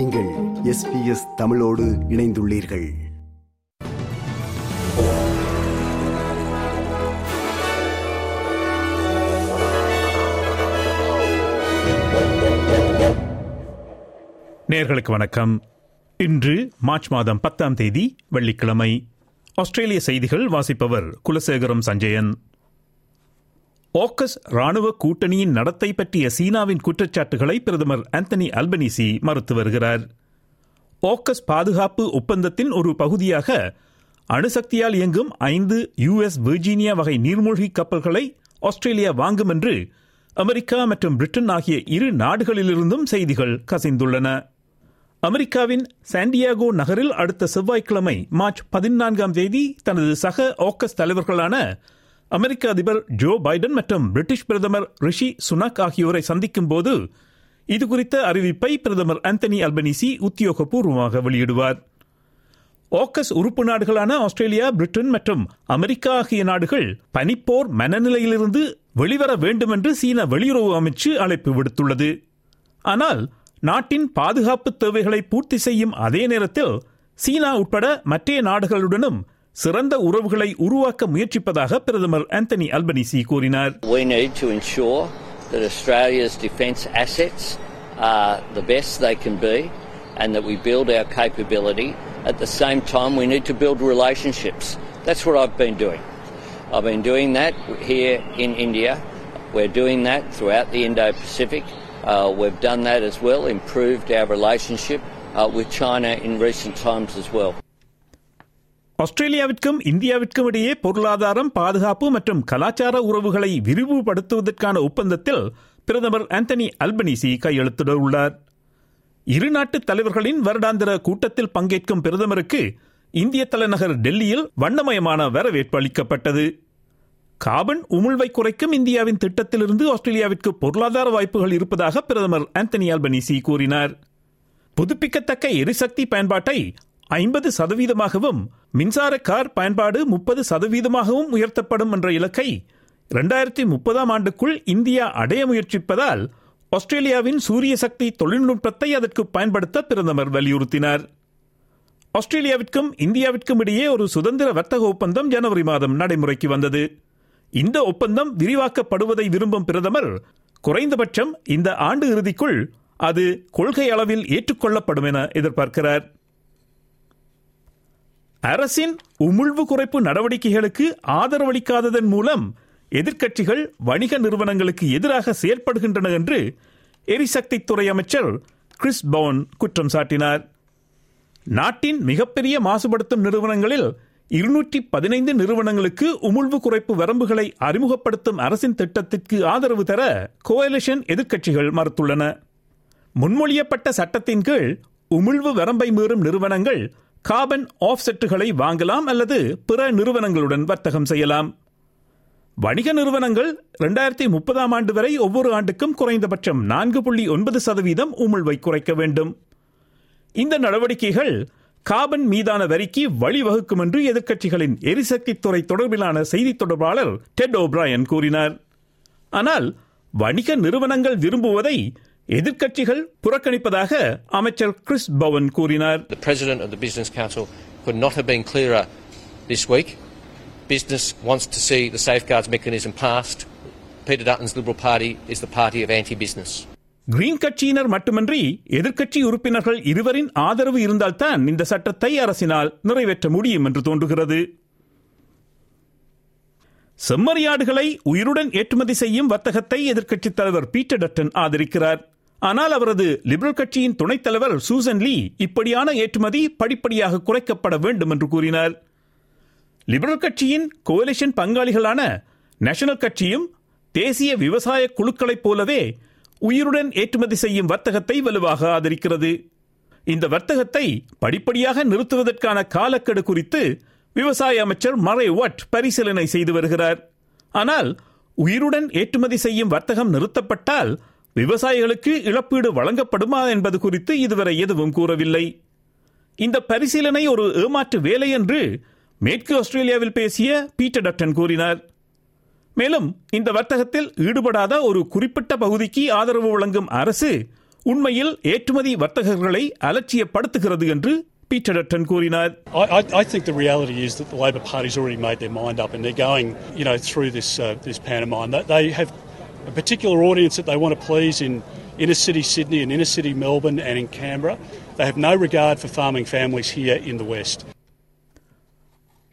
நீங்கள் எஸ் தமிழோடு இணைந்துள்ளீர்கள். நேர்களுக்கு வணக்கம். இன்று மார்ச் மாதம் பத்தாம் தேதி வெள்ளிக்கிழமை. ஆஸ்திரேலிய செய்திகள் வாசிப்பவர் குலசேகரம் சஞ்சயன். ஓக்கஸ் ராணுவ கூட்டணியின் நடத்தை பற்றிய சீனாவின் குற்றச்சாட்டுகளை பிரதமர் ஆந்தனி அல்பனிசி மறுத்து வருகிறார். ஓக்கஸ் பாதுகாப்பு ஒப்பந்தத்தின் ஒரு பகுதியாக அணுசக்தியால் இயங்கும் ஐந்து யுஎஸ் வெர்ஜீனியா வகை நீர்மூழ்கி கப்பல்களை ஆஸ்திரேலியா வாங்கும் என்று அமெரிக்கா மற்றும் பிரிட்டன் ஆகிய இரு நாடுகளிலிருந்தும் செய்திகள் கசிந்துள்ளன. அமெரிக்காவின் சாண்டியாகோ நகரில் அடுத்த செவ்வாய்க்கிழமை மார்ச் பதினான்காம் தேதி தனது சக ஓக்கஸ் தலைவர்களான அமெரிக்க அதிபர் ஜோ பைடன் மற்றும் பிரிட்டிஷ் பிரதமர் ரிஷி சுனக் ஆகியோரை சந்திக்கும் போது இதுகுறித்த அறிவிப்பை பிரதமர் அந்தனி அல்பனிசி உத்தியோகபூர்வமாக வெளியிடுவார். ஓக்கஸ் உறுப்பு நாடுகளான ஆஸ்திரேலியா பிரிட்டன் மற்றும் அமெரிக்கா ஆகிய நாடுகள் பனிப்போர் மனநிலையிலிருந்து வெளிவர வேண்டும் என்று சீன வெளியுறவு அமைச்சு அழைப்பு விடுத்துள்ளது. ஆனால் நாட்டின் பாதுகாப்பு தேவைகளை பூர்த்தி செய்யும் அதே நேரத்தில் சீனா உட்பட மற்ற நாடுகளுடனும் சிறந்த உறவுகளை உருவாக்க முயற்சிப்பதாக பிரதமர் ஆந்தனி அல்பனிசி கூறினார் We need to ensure that Australia's defence assets are the best they can be and that we build our capability. At the same time, we need to build relationships. That's what I've been doing. I've been doing that here in India. We're doing that throughout the Indo-Pacific. Uh, we've done that as well, improved our relationship uh, with China in recent times as well. ஆஸ்திரேலியாவிற்கும் இந்தியாவிற்கும் இடையே பொருளாதாரம் பாதுகாப்பு மற்றும் கலாச்சார உறவுகளை விரிவுபடுத்துவதற்கான ஒப்பந்தத்தில் பிரதமர் ஆந்தனி அல்பனிசி கையெழுத்திட உள்ளார். இரு நாட்டு தலைவர்களின் வருடாந்திர கூட்டத்தில் பங்கேற்கும் பிரதமருக்கு இந்திய தலைநகர் டெல்லியில் வண்ணமயமான வரவேற்பு அளிக்கப்பட்டது. காபன் உமிழ்வை குறைக்கும் இந்தியாவின் திட்டத்திலிருந்து ஆஸ்திரேலியாவிற்கு பொருளாதார வாய்ப்புகள் இருப்பதாக பிரதமர் ஆந்தனி அல்பனிசி கூறினார். புதுப்பிக்கத்தக்க எரிசக்தி பயன்பாட்டை ஐம்பது சதவீதமாகவும் மின்சார கார் பயன்பாடு முப்பது சதவீதமாகவும் உயர்த்தப்படும் என்ற இலக்கை இரண்டாயிரத்தி முப்பதாம் ஆண்டுக்குள் இந்தியா அடைய முயற்சிப்பதால் ஆஸ்திரேலியாவின் சூரிய சக்தி தொழில்நுட்பத்தை அதற்கு பயன்படுத்த பிரதமர் வலியுறுத்தினார். ஆஸ்திரேலியாவிற்கும் இந்தியாவிற்கும் இடையே ஒரு சுதந்திர வர்த்தக ஒப்பந்தம் ஜனவரி மாதம் நடைமுறைக்கு வந்தது. இந்த ஒப்பந்தம் விரிவாக்கப்படுவதை விரும்பும் பிரதமர் குறைந்தபட்சம் இந்த ஆண்டு இறுதிக்குள் அது கொள்கை அளவில் ஏற்றுக்கொள்ளப்படும் என எதிர்பார்க்கிறார். அரசின் உமிழ்வு குறைப்பு நடவடிக்கைகளுக்கு ஆதரவளிக்காததன் மூலம் எதிர்க்கட்சிகள் வணிக நிறுவனங்களுக்கு எதிராக செயல்படுகின்றன என்று எரிசக்தித்துறை அமைச்சர் கிறிஸ் பவுன் குற்றம் சாட்டினார். நாட்டின் மிகப்பெரிய மாசுபடுத்தும் நிறுவனங்களில் இருநூற்றி பதினைந்து நிறுவனங்களுக்கு உமிழ்வு குறைப்பு வரம்புகளை அறிமுகப்படுத்தும் அரசின் திட்டத்திற்கு ஆதரவு தர கோயலிஷன் எதிர்க்கட்சிகள் மறுத்துள்ளன. முன்மொழியப்பட்ட சட்டத்தின் கீழ் உமிழ்வு வரம்பை மீறும் நிறுவனங்கள் கார்பன் ஆஃப்செட்டுகளை வாங்கலாம் அல்லது பிற நிறுவனங்களுடன் வர்த்தகம் செய்யலாம். வணிக நிறுவனங்கள் இரண்டாயிரத்தி முப்பதாம் ஆண்டு வரை ஒவ்வொரு ஆண்டுக்கும் குறைந்தபட்சம் நான்கு புள்ளி ஒன்பது சதவீதம் உமிழ்வை குறைக்க வேண்டும். இந்த நடவடிக்கைகள் கார்பன் மீதான வரிக்கு வழிவகுக்கும் என்று எதிர்க்கட்சிகளின் எரிசக்தித்துறை தொடர்பிலான செய்தி தொடர்பாளர் டெட் ஓப்ராயன் கூறினார். ஆனால் வணிக நிறுவனங்கள் விரும்புவதை எதிர்க்கட்சிகள் புறக்கணிப்பதாக அமைச்சர் கிறிஸ் பவன் கூறினார் The President of the Business Council could not have been clearer this week. Business wants to see the safeguards mechanism passed. Peter Dutton's Liberal Party is the party of anti-business. Green கட்சியினர் மட்டுமன்றி எதிர்க்கட்சி உறுப்பினர்கள் இருவரின் ஆதரவு இருந்தால்தான் இந்த சட்டத்தை அரசினால் நிறைவேற்ற முடியும் என்று தோன்றுகிறது செம்மறியாடுகளை உயிருடன் ஏற்றுமதி செய்யும் வர்த்தகத்தை எதிர்க்கட்சித் தலைவர் பீட்டர் டட்டன் ஆதரிக்கிறார் ஆனால் அவரது லிபரல் கட்சியின் துணைத் தலைவர் சூசன் லீ இப்படியான ஏற்றுமதி படிப்படியாக குறைக்கப்பட வேண்டும் என்று கூறினார். லிபரல் கட்சியின் கோலிஷன் பங்காளிகளான நேஷனல் கட்சியும் தேசிய விவசாய குழுக்களைப் போலவே உயிருடன் ஏற்றுமதி செய்யும் வர்த்தகத்தை வலுவாக ஆதரிக்கிறது. இந்த வர்த்தகத்தை படிப்படியாக நிறுத்துவதற்கான காலக்கெடு குறித்து விவசாய அமைச்சர் மறை வட் பரிசீலனை செய்து வருகிறார். ஆனால் உயிருடன் ஏற்றுமதி செய்யும் வர்த்தகம் நிறுத்தப்பட்டால் விவசாயிகளுக்கு இழப்பீடு வழங்கப்படுமா என்பது குறித்து இதுவரை எதுவும் கூறவில்லை. இந்த பரிசீலனை ஒரு ஏமாற்று வேலை என்று மேற்கு ஆஸ்திரேலியாவில் பேசிய பீட்டர் டட்டன் கூறினார். மேலும் இந்த வர்த்தகத்தில் ஈடுபடாத ஒரு குறிப்பிட்ட பகுதிக்கு ஆதரவு வழங்கும் அரசு உண்மையில் ஏற்றுமதி வர்த்தகர்களை அலட்சியப்படுத்துகிறது என்று பீட்டர் டட்டன் கூறினார். I, I, I think the reality is that the Labor Party's already made their mind up and they're going, you know, through this uh, this pantomime. They, they have a particular audience that they want to please in inner city Sydney and inner city Melbourne and in Canberra. They have no regard for farming families here in the West.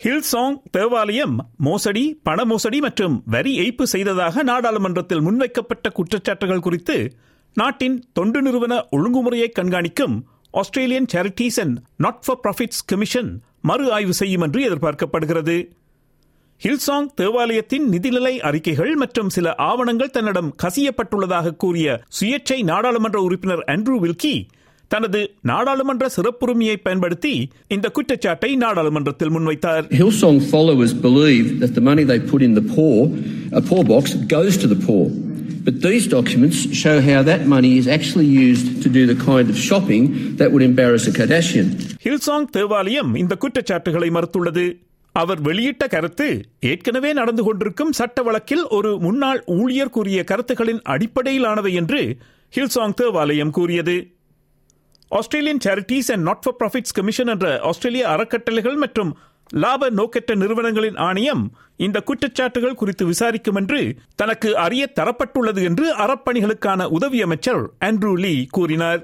Hillsong தேவாலயம் மோசடி பண மோசடி மற்றும் வரி ஏய்ப்பு செய்ததாக நாடாளுமன்றத்தில் முன்வைக்கப்பட்ட குற்றச்சாட்டுகள் குறித்து நாட்டின் தொண்டு நிறுவன ஒழுங்குமுறையை கண்காணிக்கும் Australian Charities and Not for Profits Commission மறு ஆய்வு செய்யும் என்று எதிர்பார்க்கப்படுகிறது ஹில்சாங் தேவாலயத்தின் நிதிநிலை அறிக்கைகள் மற்றும் சில ஆவணங்கள் தன்னிடம் கசியப்பட்டுள்ளதாக கூறிய சுயேட்சை நாடாளுமன்ற உறுப்பினர் ஆண்ட்ரூ வில்கி தனது நாடாளுமன்ற சிறப்புரிமையை பயன்படுத்தி இந்த குற்றச்சாட்டை நாடாளுமன்றத்தில் முன்வைத்தார் Hillsong followers believe that the money they put in the poor, a poor box, goes to the poor. But these documents show how that money is actually used to do the kind of shopping that would embarrass a Kardashian. ஹில்சாங் தேவாலயம் இந்த குற்றச்சாட்டுகளை மறுத்துள்ளது அவர் வெளியிட்ட கருத்து ஏற்கனவே நடந்து கொண்டிருக்கும் சட்ட வழக்கில் ஒரு முன்னாள் ஊழியர் கூறிய கருத்துக்களின் அடிப்படையிலானவை என்று ஹில்சாங் தேவாலயம் கூறியது. Australian Charities and Not for Profits Commission என்ற ஆஸ்திரேலிய அறக்கட்டளைகள் மற்றும் லாப நோக்கற்ற நிறுவனங்களின் ஆணையம் இந்த குற்றச்சாட்டுகள் குறித்து விசாரிக்கும் என்று தனக்கு அறிய தரப்பட்டுள்ளது என்று அறப்பணிகளுக்கான உதவி அமைச்சர் ஆண்ட்ரூ லீ கூறினார்.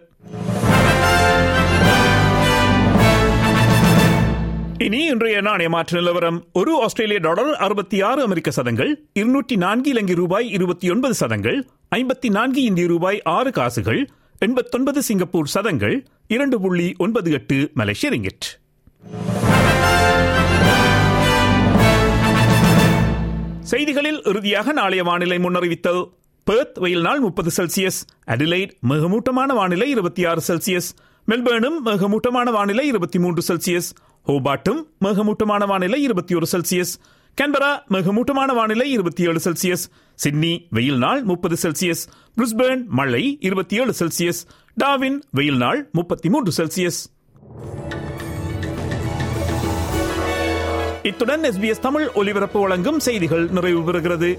இனி இன்றைய நாணய மாற்று நிலவரம். ஒரு ஆஸ்திரேலிய டாலர் அறுபத்தி ஆறு அமெரிக்க சதங்கள் இருநூற்றி நான்கு இலங்கை ரூபாய் இருபத்தி ஒன்பது சதங்கள் ஐம்பத்தி நான்கு இந்திய ரூபாய் ஆறு காசுகள் எண்பத்தொன்பது சிங்கப்பூர் சதங்கள் இரண்டு புள்ளி ஒன்பது எட்டு மலேசிய ரிங்கிட். செய்திகளில் இறுதியாக நாளைய வானிலை முன்னறிவித்தல். பெர்த் வெயில் நாள் முப்பது செல்சியஸ் அடிலைட் மிக மூட்டமான வானிலை இருபத்தி ஆறு செல்சியஸ் மெல்பேர்னும் மிகமூட்டமான வானிலை இருபத்தி மூன்று செல்சியஸ். ஹோபாட்டும் மிகமூட்டமான வானிலை இருபத்தி ஒரு செல்சியஸ். கேன்பரா மிகமூட்டமான வானிலை இருபத்தி ஏழு செல்சியஸ். சிட்னி வெயில் நாள் முப்பது செல்சியஸ். பிரிஸ்பேர்ன் மழை இருபத்தி ஏழு செல்சியஸ். டாவின் வெயில் நாள் முப்பத்தி மூன்று செல்சியஸ். இத்துடன் எஸ்பிஎஸ் தமிழ் ஒலிபரப்பு வழங்கும் செய்திகள் நிறைவு பெறுகிறது.